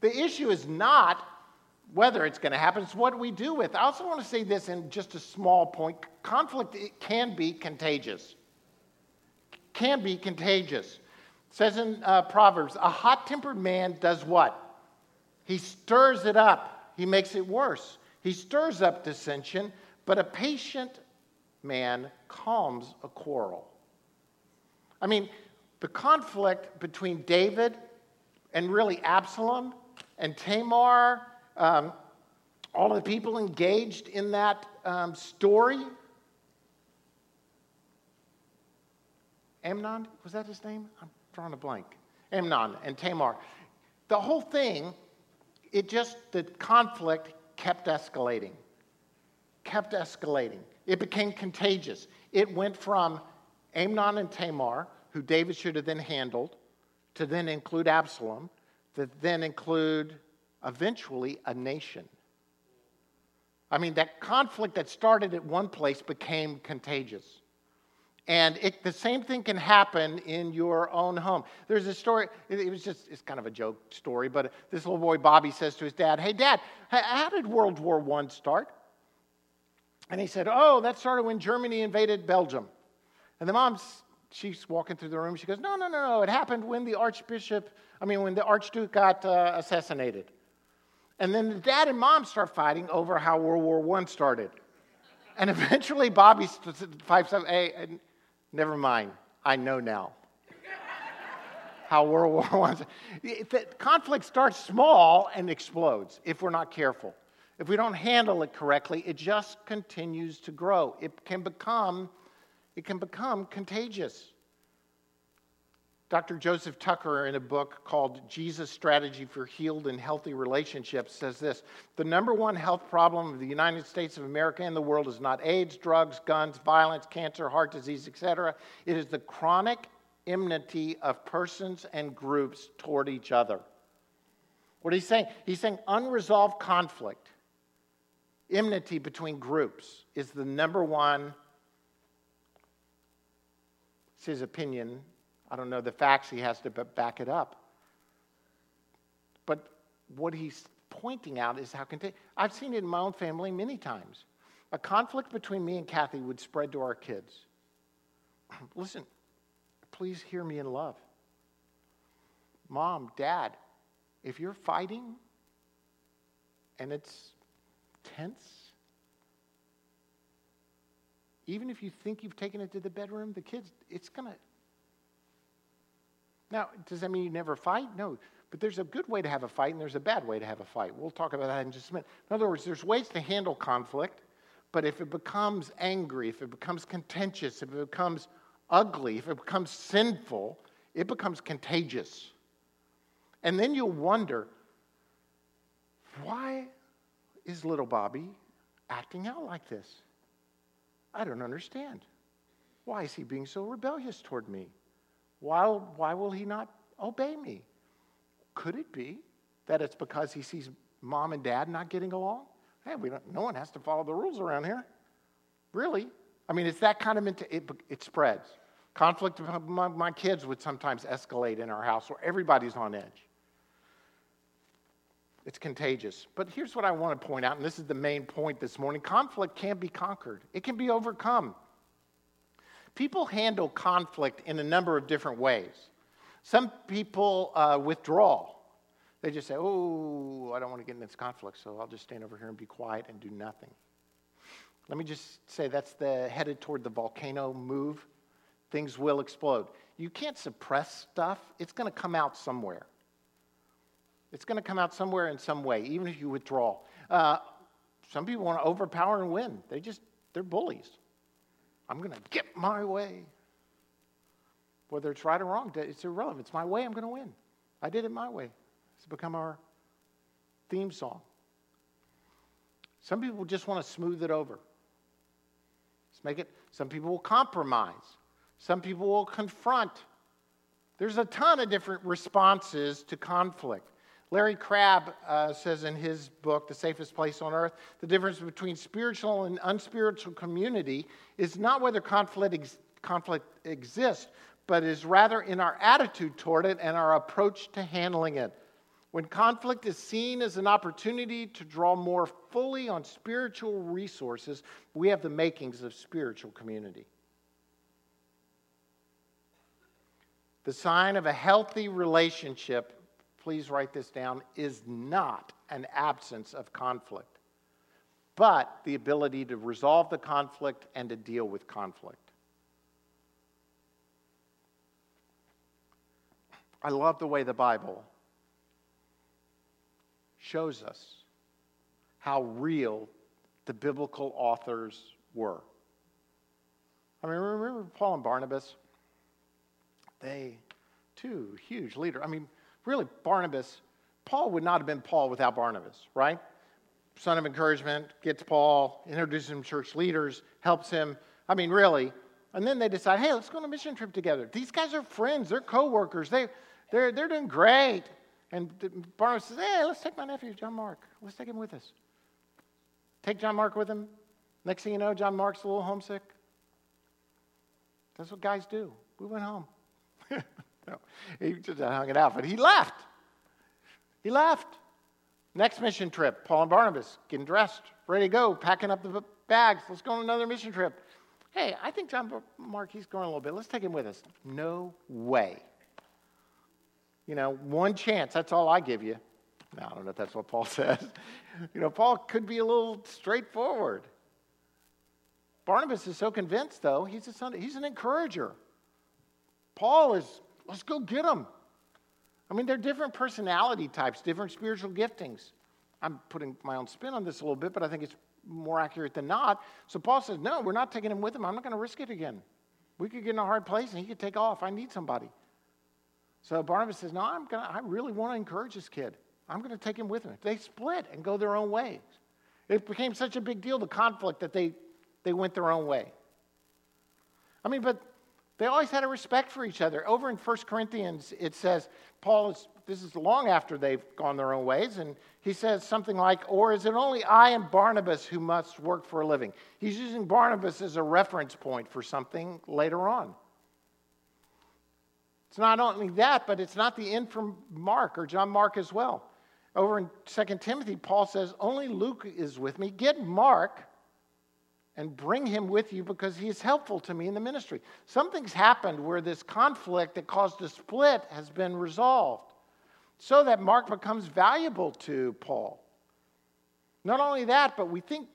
Speaker 1: The issue is not whether it's going to happen, it's what we do with it. I also want to say this in just a small point conflict it can be contagious. Can be contagious. It says in uh, Proverbs, a hot tempered man does what? He stirs it up, he makes it worse. He stirs up dissension, but a patient man calms a quarrel. I mean, the conflict between David and really Absalom and Tamar, um, all the people engaged in that um, story. Amnon, was that his name? I'm drawing a blank. Amnon and Tamar. The whole thing, it just, the conflict kept escalating, kept escalating. It became contagious. It went from Amnon and Tamar, who David should have then handled, to then include Absalom, to then include eventually a nation. I mean, that conflict that started at one place became contagious. And it, the same thing can happen in your own home. There's a story, it was just, it's kind of a joke story, but this little boy, Bobby, says to his dad, Hey, dad, how did World War I start? And he said, Oh, that started when Germany invaded Belgium. And the mom's, she's walking through the room. She goes, No, no, no, no. It happened when the archbishop, I mean, when the archduke got uh, assassinated. And then the dad and mom start fighting over how World War I started. And eventually Bobby pipes up, Hey, never mind. I know now how World War. The conflict starts small and explodes if we're not careful. If we don't handle it correctly, it just continues to grow. It can become, it can become contagious. Dr. Joseph Tucker, in a book called Jesus Strategy for Healed and Healthy Relationships, says this The number one health problem of the United States of America and the world is not AIDS, drugs, guns, violence, cancer, heart disease, etc. It is the chronic enmity of persons and groups toward each other. What he's saying? He's saying unresolved conflict enmity between groups is the number one, it's his opinion. I don't know the facts, he has to back it up. But what he's pointing out is how. I've seen it in my own family many times. A conflict between me and Kathy would spread to our kids. Listen, please hear me in love. Mom, dad, if you're fighting and it's tense. Even if you think you've taken it to the bedroom, the kids, it's going to. Now, does that mean you never fight? No. But there's a good way to have a fight and there's a bad way to have a fight. We'll talk about that in just a minute. In other words, there's ways to handle conflict, but if it becomes angry, if it becomes contentious, if it becomes ugly, if it becomes sinful, it becomes contagious. And then you'll wonder why is little Bobby acting out like this? I don't understand. Why is he being so rebellious toward me? Why, why will he not obey me? Could it be that it's because he sees mom and dad not getting along? Hey, we don't, no one has to follow the rules around here. Really? I mean, it's that kind of, it, it spreads. Conflict among my kids would sometimes escalate in our house where everybody's on edge. It's contagious. But here's what I want to point out, and this is the main point this morning conflict can be conquered, it can be overcome. People handle conflict in a number of different ways. Some people uh, withdraw. They just say, Oh, I don't want to get in this conflict, so I'll just stand over here and be quiet and do nothing. Let me just say that's the headed toward the volcano move. Things will explode. You can't suppress stuff, it's going to come out somewhere. It's going to come out somewhere in some way, even if you withdraw. Uh, some people want to overpower and win. They just, they're bullies. I'm going to get my way. Whether it's right or wrong, it's irrelevant. It's my way, I'm going to win. I did it my way. It's become our theme song. Some people just want to smooth it over. Let's make it, some people will compromise. Some people will confront. There's a ton of different responses to conflict. Larry Crabb uh, says in his book, The Safest Place on Earth, the difference between spiritual and unspiritual community is not whether conflict, ex- conflict exists, but is rather in our attitude toward it and our approach to handling it. When conflict is seen as an opportunity to draw more fully on spiritual resources, we have the makings of spiritual community. The sign of a healthy relationship please write this down, is not an absence of conflict, but the ability to resolve the conflict and to deal with conflict. I love the way the Bible shows us how real the biblical authors were. I mean, remember Paul and Barnabas? They, two huge leaders. I mean, really, Barnabas, Paul would not have been Paul without Barnabas, right? Son of encouragement, gets Paul, introduces him to church leaders, helps him. I mean, really. And then they decide, hey, let's go on a mission trip together. These guys are friends, they're co workers, they, they're, they're doing great. And Barnabas says, hey, let's take my nephew, John Mark. Let's take him with us. Take John Mark with him. Next thing you know, John Mark's a little homesick. That's what guys do. We went home. he just hung it out, but he left. He left. Next mission trip, Paul and Barnabas getting dressed, ready to go, packing up the bags. Let's go on another mission trip. Hey, I think John Mark, he's going a little bit. Let's take him with us. No way. You know, one chance, that's all I give you. I don't know if that's what Paul says. You know, Paul could be a little straightforward. Barnabas is so convinced, though, he's, a son, he's an encourager. Paul is Let's go get them. I mean, they're different personality types, different spiritual giftings. I'm putting my own spin on this a little bit, but I think it's more accurate than not. So Paul says, No, we're not taking him with him. I'm not going to risk it again. We could get in a hard place and he could take off. I need somebody. So Barnabas says, No, I'm gonna, I really want to encourage this kid. I'm going to take him with me. They split and go their own ways. It became such a big deal, the conflict, that they, they went their own way. I mean, but they always had a respect for each other. Over in 1 Corinthians, it says, Paul is, this is long after they've gone their own ways, and he says something like, Or is it only I and Barnabas who must work for a living? He's using Barnabas as a reference point for something later on. It's not only that, but it's not the end from Mark or John Mark as well. Over in 2 Timothy, Paul says, Only Luke is with me. Get Mark and bring him with you because he is helpful to me in the ministry. Something's happened where this conflict that caused a split has been resolved so that Mark becomes valuable to Paul. Not only that, but we think,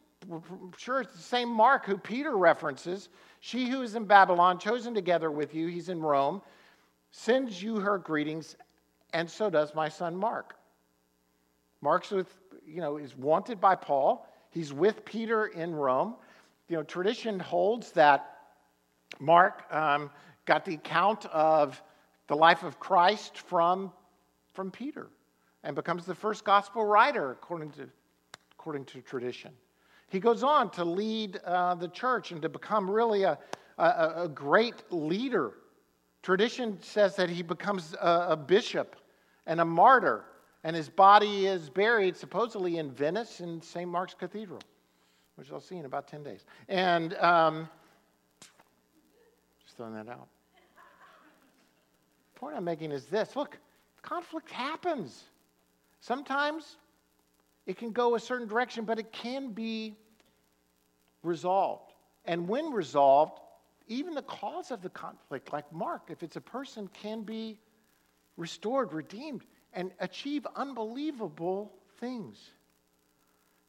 Speaker 1: sure it's the same Mark who Peter references. She who is in Babylon, chosen together with you, he's in Rome, sends you her greetings, and so does my son Mark. Mark's with, you know, is wanted by Paul. He's with Peter in Rome you know, tradition holds that Mark um, got the account of the life of Christ from, from Peter and becomes the first gospel writer according to, according to tradition. He goes on to lead uh, the church and to become really a, a, a, great leader. Tradition says that he becomes a, a bishop and a martyr, and his body is buried supposedly in Venice in St. Mark's Cathedral which I'll see in about 10 days. And um, just throwing that out. The point I'm making is this look, conflict happens. Sometimes it can go a certain direction, but it can be resolved. And when resolved, even the cause of the conflict, like Mark, if it's a person, can be restored, redeemed, and achieve unbelievable things.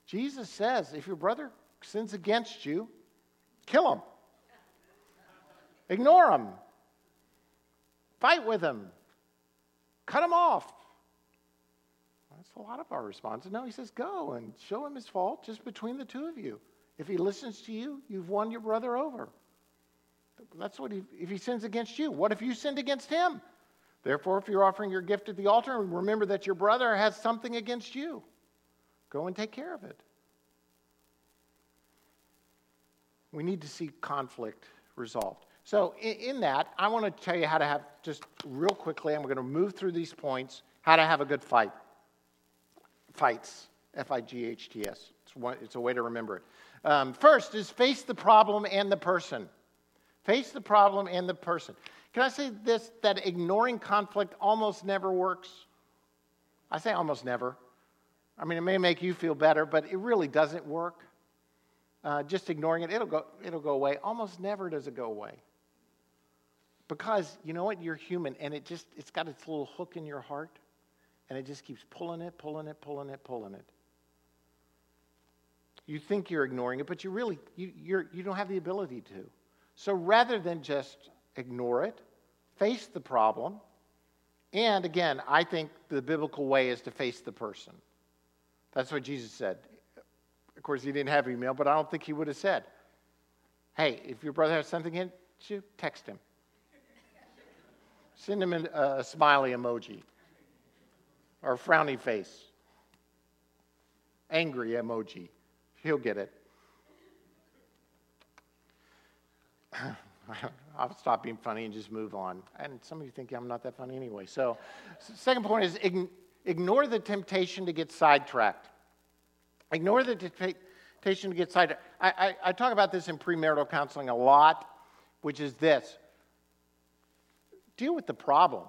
Speaker 1: Jesus says if your brother sins against you, kill him, ignore him, fight with him, cut him off. That's a lot of our responses. No, he says, go and show him his fault just between the two of you. If he listens to you, you've won your brother over. That's what he, if he sins against you. What if you sinned against him? Therefore, if you're offering your gift at the altar, remember that your brother has something against you. Go and take care of it. We need to see conflict resolved. So, in, in that, I want to tell you how to have, just real quickly, I'm going to move through these points, how to have a good fight. Fights, F I G H T S. It's, it's a way to remember it. Um, first is face the problem and the person. Face the problem and the person. Can I say this that ignoring conflict almost never works? I say almost never. I mean, it may make you feel better, but it really doesn't work. Uh, just ignoring it, it'll go, it'll go away. Almost never does it go away. Because you know what? You're human, and it just, it's got its little hook in your heart, and it just keeps pulling it, pulling it, pulling it, pulling it. You think you're ignoring it, but you really, you, you're, you don't have the ability to. So rather than just ignore it, face the problem. And again, I think the biblical way is to face the person. That's what Jesus said. Of course, he didn't have email, but I don't think he would have said, hey, if your brother has something in you, text him. Send him a, a smiley emoji or a frowny face, angry emoji. He'll get it. I'll stop being funny and just move on. And some of you think I'm not that funny anyway. So, second point is ignore the temptation to get sidetracked. Ignore the temptation to get sidetracked. I, I, I talk about this in premarital counseling a lot, which is this deal with the problem.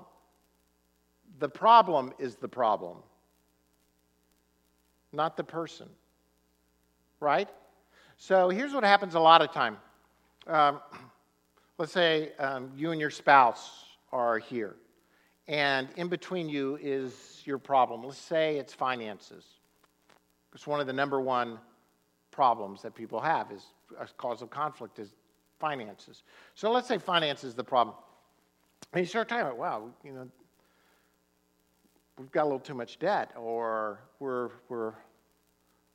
Speaker 1: The problem is the problem, not the person. Right? So here's what happens a lot of time. Um, let's say um, you and your spouse are here, and in between you is your problem. Let's say it's finances. It's one of the number one problems that people have is a cause of conflict is finances. So let's say finances is the problem. And you start talking about, wow, you know, we've got a little too much debt, or we're, we're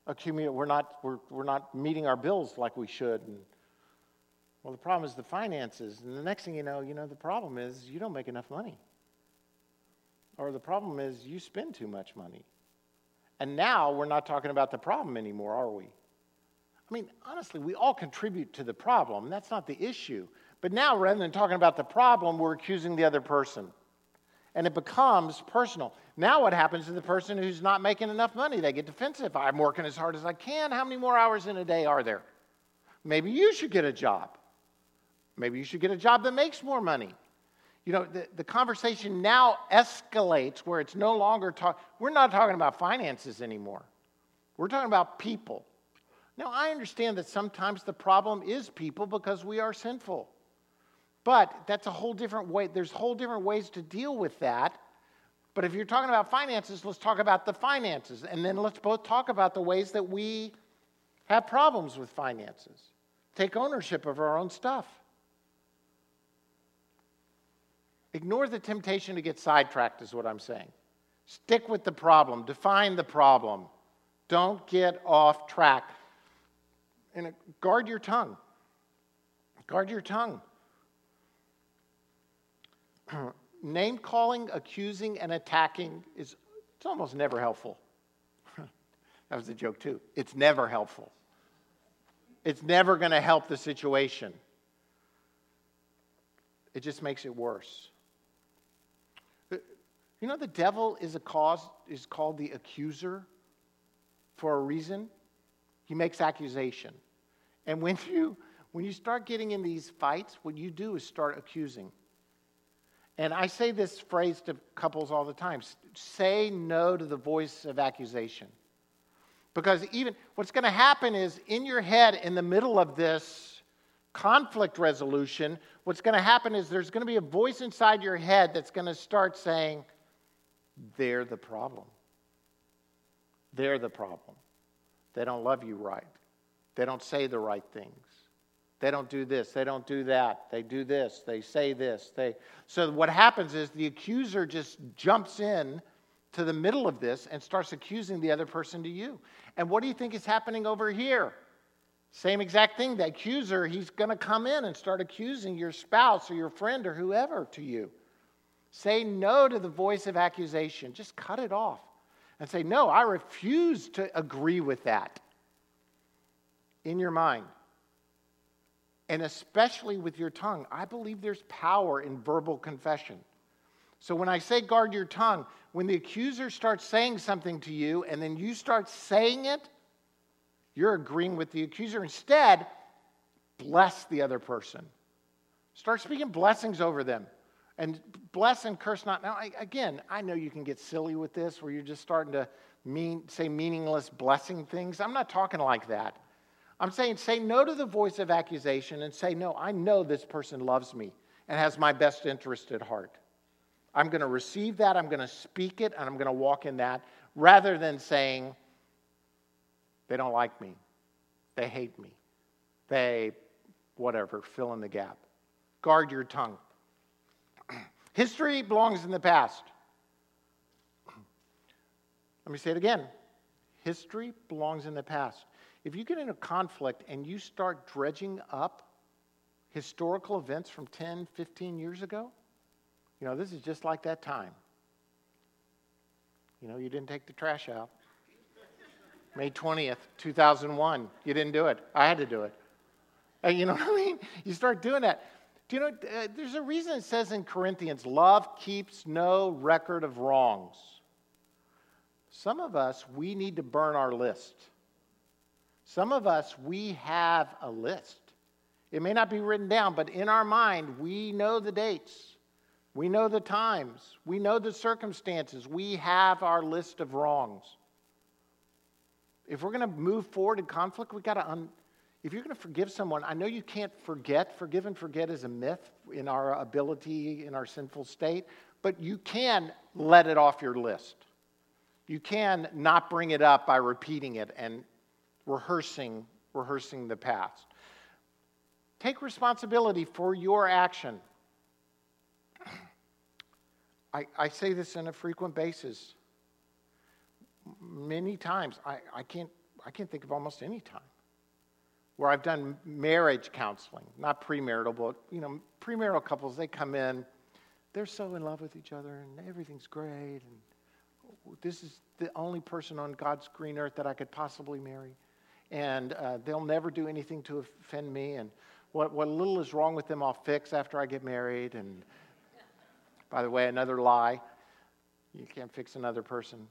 Speaker 1: accumulating, we're not, we're, we're not meeting our bills like we should. And, well, the problem is the finances. And the next thing you know, you know, the problem is you don't make enough money. Or the problem is you spend too much money. And now we're not talking about the problem anymore, are we? I mean, honestly, we all contribute to the problem. That's not the issue. But now, rather than talking about the problem, we're accusing the other person. And it becomes personal. Now, what happens to the person who's not making enough money? They get defensive. I'm working as hard as I can. How many more hours in a day are there? Maybe you should get a job. Maybe you should get a job that makes more money. You know, the, the conversation now escalates where it's no longer talk. We're not talking about finances anymore. We're talking about people. Now, I understand that sometimes the problem is people because we are sinful. But that's a whole different way. There's whole different ways to deal with that. But if you're talking about finances, let's talk about the finances. And then let's both talk about the ways that we have problems with finances. Take ownership of our own stuff. Ignore the temptation to get sidetracked, is what I'm saying. Stick with the problem, define the problem. Don't get off track. And guard your tongue. Guard your tongue. Name calling, accusing, and attacking is it's almost never helpful. that was a joke, too. It's never helpful. It's never going to help the situation. It just makes it worse. You know, the devil is a cause is called the accuser for a reason. He makes accusation. And when you when you start getting in these fights, what you do is start accusing. And I say this phrase to couples all the time say no to the voice of accusation. Because even what's going to happen is in your head, in the middle of this conflict resolution, what's going to happen is there's going to be a voice inside your head that's going to start saying, they're the problem. They're the problem. They don't love you right. They don't say the right things. They don't do this, they don't do that. They do this, they say this. They So what happens is the accuser just jumps in to the middle of this and starts accusing the other person to you. And what do you think is happening over here? Same exact thing. The accuser, he's going to come in and start accusing your spouse or your friend or whoever to you. Say no to the voice of accusation. Just cut it off and say, No, I refuse to agree with that in your mind. And especially with your tongue. I believe there's power in verbal confession. So when I say guard your tongue, when the accuser starts saying something to you and then you start saying it, you're agreeing with the accuser. Instead, bless the other person. Start speaking blessings over them. And bless and curse not. Now, I, again, I know you can get silly with this where you're just starting to mean, say meaningless blessing things. I'm not talking like that. I'm saying say no to the voice of accusation and say, no, I know this person loves me and has my best interest at heart. I'm going to receive that, I'm going to speak it, and I'm going to walk in that rather than saying, they don't like me, they hate me, they, whatever, fill in the gap. Guard your tongue. History belongs in the past. Let me say it again. History belongs in the past. If you get in a conflict and you start dredging up historical events from 10, 15 years ago, you know, this is just like that time. You know, you didn't take the trash out. May 20th, 2001. You didn't do it. I had to do it. And you know what I mean? You start doing that. Do you know, uh, there's a reason it says in Corinthians, love keeps no record of wrongs. Some of us, we need to burn our list. Some of us, we have a list. It may not be written down, but in our mind, we know the dates. We know the times. We know the circumstances. We have our list of wrongs. If we're going to move forward in conflict, we've got to un- if you're going to forgive someone, I know you can't forget. Forgive and forget is a myth in our ability, in our sinful state, but you can let it off your list. You can not bring it up by repeating it and rehearsing, rehearsing the past. Take responsibility for your action. I, I say this on a frequent basis. Many times, I, I, can't, I can't think of almost any time where I've done marriage counseling, not premarital, but you know, premarital couples, they come in, they're so in love with each other and everything's great and this is the only person on God's green earth that I could possibly marry. And uh, they'll never do anything to offend me. And what, what little is wrong with them, I'll fix after I get married. And by the way, another lie you can't fix another person.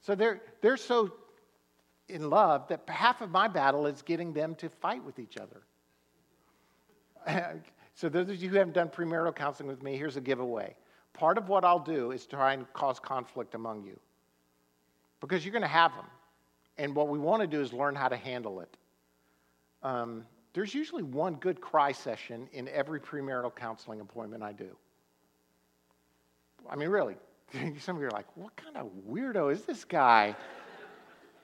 Speaker 1: So they're, they're so in love that half of my battle is getting them to fight with each other. so, those of you who haven't done premarital counseling with me, here's a giveaway. Part of what I'll do is try and cause conflict among you because you're going to have them. And what we want to do is learn how to handle it. Um, there's usually one good cry session in every premarital counseling appointment I do. I mean, really. Some of you are like, what kind of weirdo is this guy?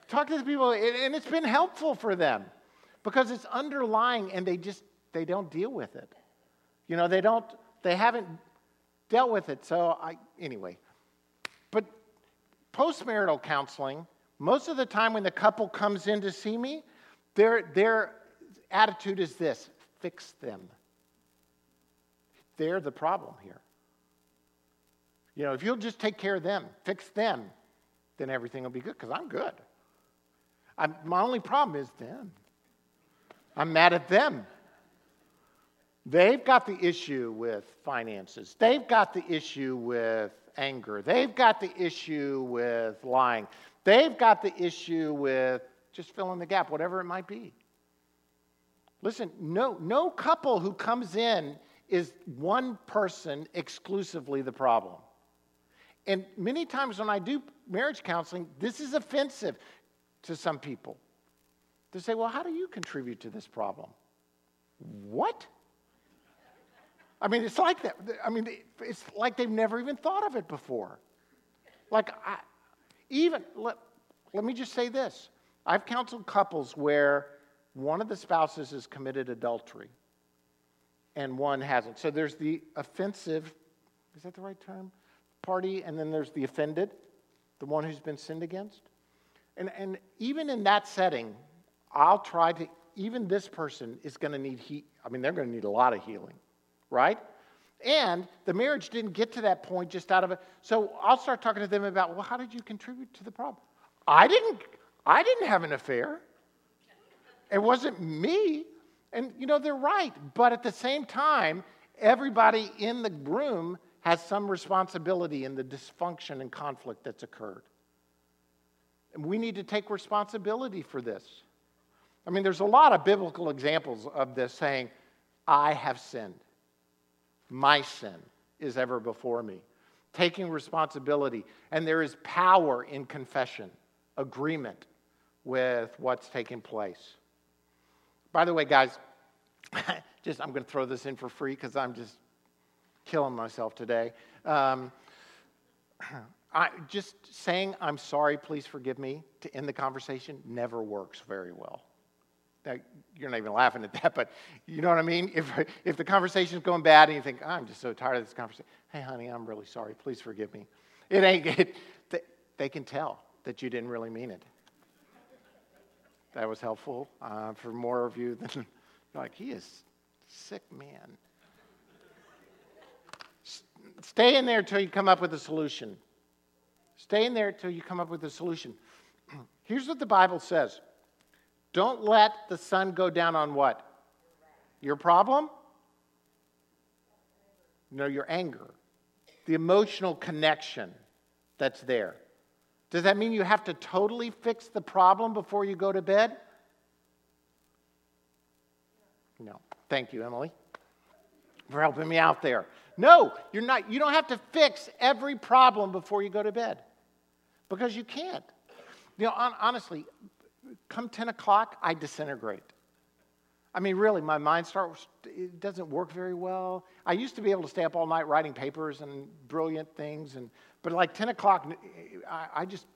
Speaker 1: Talk to the people, and it's been helpful for them because it's underlying and they just they don't deal with it. You know, they don't they haven't dealt with it. So I anyway. But postmarital counseling, most of the time when the couple comes in to see me, their their attitude is this: fix them. They're the problem here. You know, if you'll just take care of them, fix them, then everything will be good because I'm good. I'm, my only problem is them. I'm mad at them. They've got the issue with finances. They've got the issue with anger. They've got the issue with lying. They've got the issue with just filling the gap, whatever it might be. Listen, no, no couple who comes in is one person exclusively the problem. And many times when I do marriage counseling, this is offensive to some people to say, well, how do you contribute to this problem? What? I mean, it's like that. I mean, it's like they've never even thought of it before. Like, I, even, let, let me just say this I've counseled couples where one of the spouses has committed adultery and one hasn't. So there's the offensive, is that the right term? Party, and then there's the offended, the one who's been sinned against. And, and even in that setting, I'll try to even this person is going to need heat. I mean, they're going to need a lot of healing, right? And the marriage didn't get to that point just out of it. So I'll start talking to them about, well, how did you contribute to the problem? I didn't, I didn't have an affair. It wasn't me. And, you know, they're right. But at the same time, everybody in the room has some responsibility in the dysfunction and conflict that's occurred. And we need to take responsibility for this. I mean, there's a lot of biblical examples of this saying, I have sinned. My sin is ever before me. Taking responsibility. And there is power in confession, agreement with what's taking place. By the way, guys, just I'm going to throw this in for free because I'm just killing myself today. Um, I, just saying I'm sorry, please forgive me to end the conversation never works very well. Now, you're not even laughing at that, but you know what I mean? If, if the conversation's going bad and you think, I'm just so tired of this conversation, hey, honey, I'm really sorry, please forgive me. It ain't, they can tell that you didn't really mean it that was helpful uh, for more of you than like he is sick man stay in there until you come up with a solution stay in there until you come up with a solution here's what the bible says don't let the sun go down on what your problem no your anger the emotional connection that's there does that mean you have to totally fix the problem before you go to bed? No. Thank you, Emily, for helping me out there. No, you're not. You don't have to fix every problem before you go to bed because you can't. You know, honestly, come 10 o'clock, I disintegrate. I mean, really, my mind starts, it doesn't work very well. I used to be able to stay up all night writing papers and brilliant things, and, but like 10 o'clock, I, I just,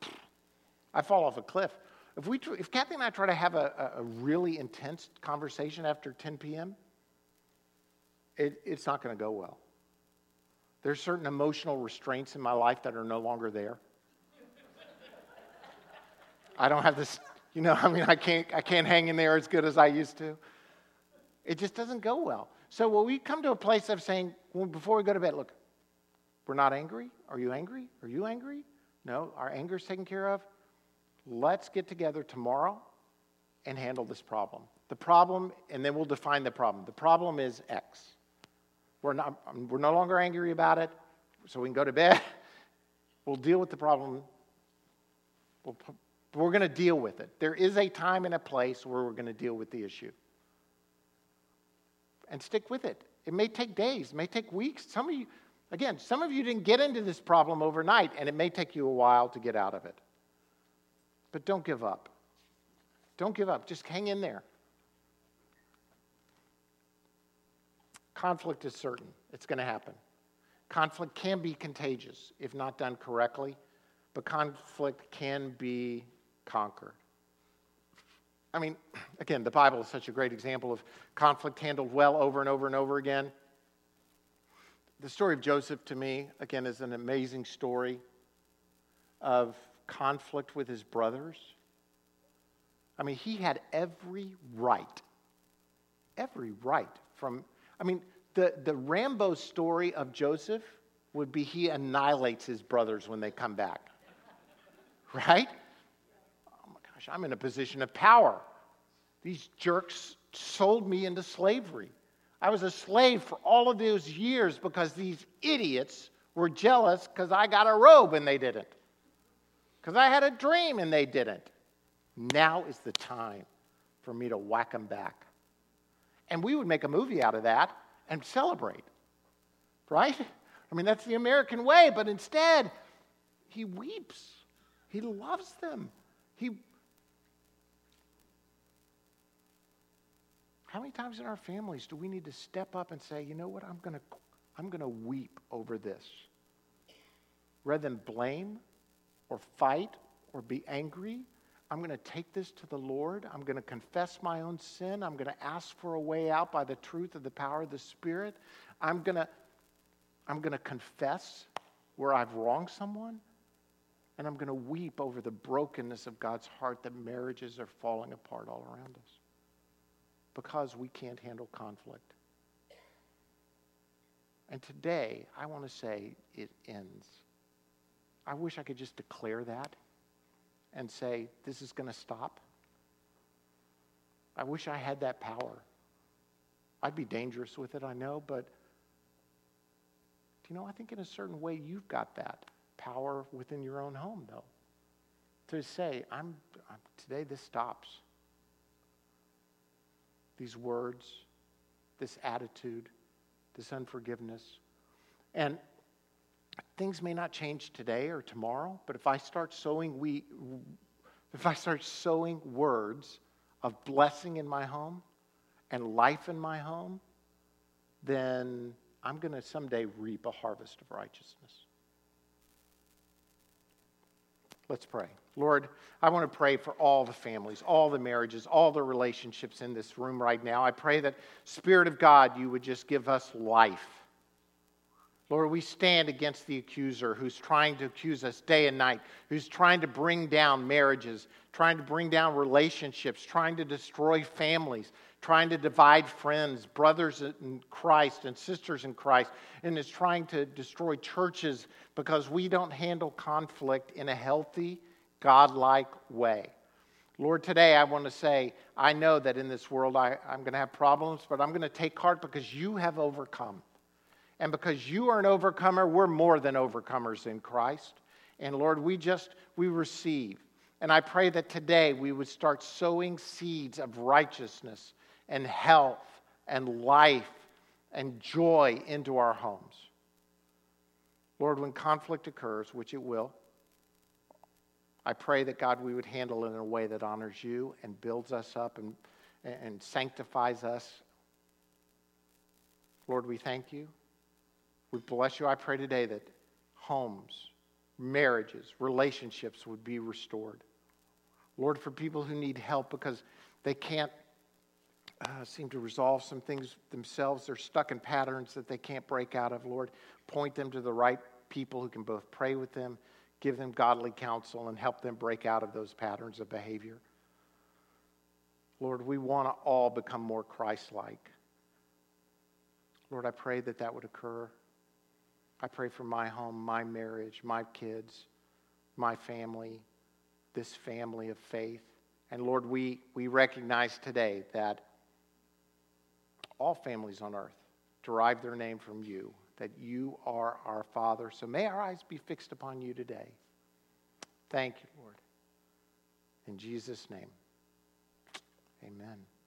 Speaker 1: I fall off a cliff. If, we, if Kathy and I try to have a, a really intense conversation after 10 p.m., it, it's not going to go well. There's certain emotional restraints in my life that are no longer there. I don't have this, you know, I mean, I can't, I can't hang in there as good as I used to. It just doesn't go well. So when we come to a place of saying, well, before we go to bed, look, we're not angry. Are you angry? Are you angry? No, our anger is taken care of. Let's get together tomorrow and handle this problem. The problem, and then we'll define the problem. The problem is X. We're, not, um, we're no longer angry about it, so we can go to bed. We'll deal with the problem. We'll, we're going to deal with it. There is a time and a place where we're going to deal with the issue and stick with it. It may take days, it may take weeks. Some of you, again, some of you didn't get into this problem overnight, and it may take you a while to get out of it. But don't give up. Don't give up. Just hang in there. Conflict is certain, it's going to happen. Conflict can be contagious if not done correctly, but conflict can be conquered. I mean, again, the Bible is such a great example of conflict handled well over and over and over again. The story of Joseph, to me, again, is an amazing story of conflict with his brothers. I mean, he had every right, every right from, I mean, the, the Rambo story of Joseph would be he annihilates his brothers when they come back, right? Oh my gosh, I'm in a position of power. These jerks sold me into slavery. I was a slave for all of those years because these idiots were jealous because I got a robe and they didn't, because I had a dream and they didn't. Now is the time for me to whack them back. And we would make a movie out of that and celebrate, right? I mean, that's the American way, but instead, he weeps. He loves them. He How many times in our families do we need to step up and say, you know what, I'm going to I'm going to weep over this? Rather than blame or fight or be angry, I'm going to take this to the Lord. I'm going to confess my own sin. I'm going to ask for a way out by the truth of the power of the Spirit. I'm going to, I'm going to confess where I've wronged someone. And I'm going to weep over the brokenness of God's heart that marriages are falling apart all around us. because we can't handle conflict. And today, I want to say it ends. I wish I could just declare that and say, this is going to stop. I wish I had that power. I'd be dangerous with it, I know, but do you know, I think in a certain way you've got that power within your own home, though. To say, I'm, I'm today this stops. These words, this attitude, this unforgiveness. And things may not change today or tomorrow, but if I start sowing we if I start sowing words of blessing in my home and life in my home, then I'm going to someday reap a harvest of righteousness. Let's pray. Lord, I want to pray for all the families, all the marriages, all the relationships in this room right now. I pray that, Spirit of God, you would just give us life. Lord, we stand against the accuser who's trying to accuse us day and night, who's trying to bring down marriages, trying to bring down relationships, trying to destroy families, trying to divide friends, brothers in Christ and sisters in Christ, and is trying to destroy churches because we don't handle conflict in a healthy, godlike way. Lord, today I want to say, I know that in this world I, am going to have problems, but I'm going to take heart because you have overcome. And because you are an overcomer, we're more than overcomers in Christ. And Lord, we just, we receive. And I pray that today we would start sowing seeds of righteousness and health and life and joy into our homes. Lord, when conflict occurs, which it will, I pray that God, we would handle it in a way that honors you and builds us up and, and sanctifies us. Lord, we thank you. We bless you. I pray today that homes, marriages, relationships would be restored. Lord, for people who need help because they can't uh, seem to resolve some things themselves. They're stuck in patterns that they can't break out of. Lord, point them to the right people who can both pray with them, give them godly counsel, and help them break out of those patterns of behavior. Lord, we want to all become more Christ like. Lord, I pray that that would occur. I pray for my home, my marriage, my kids, my family, this family of faith. And Lord, we, we recognize today that all families on earth derive their name from you, that you are our Father. So may our eyes be fixed upon you today. Thank you, Lord. In Jesus' name, amen.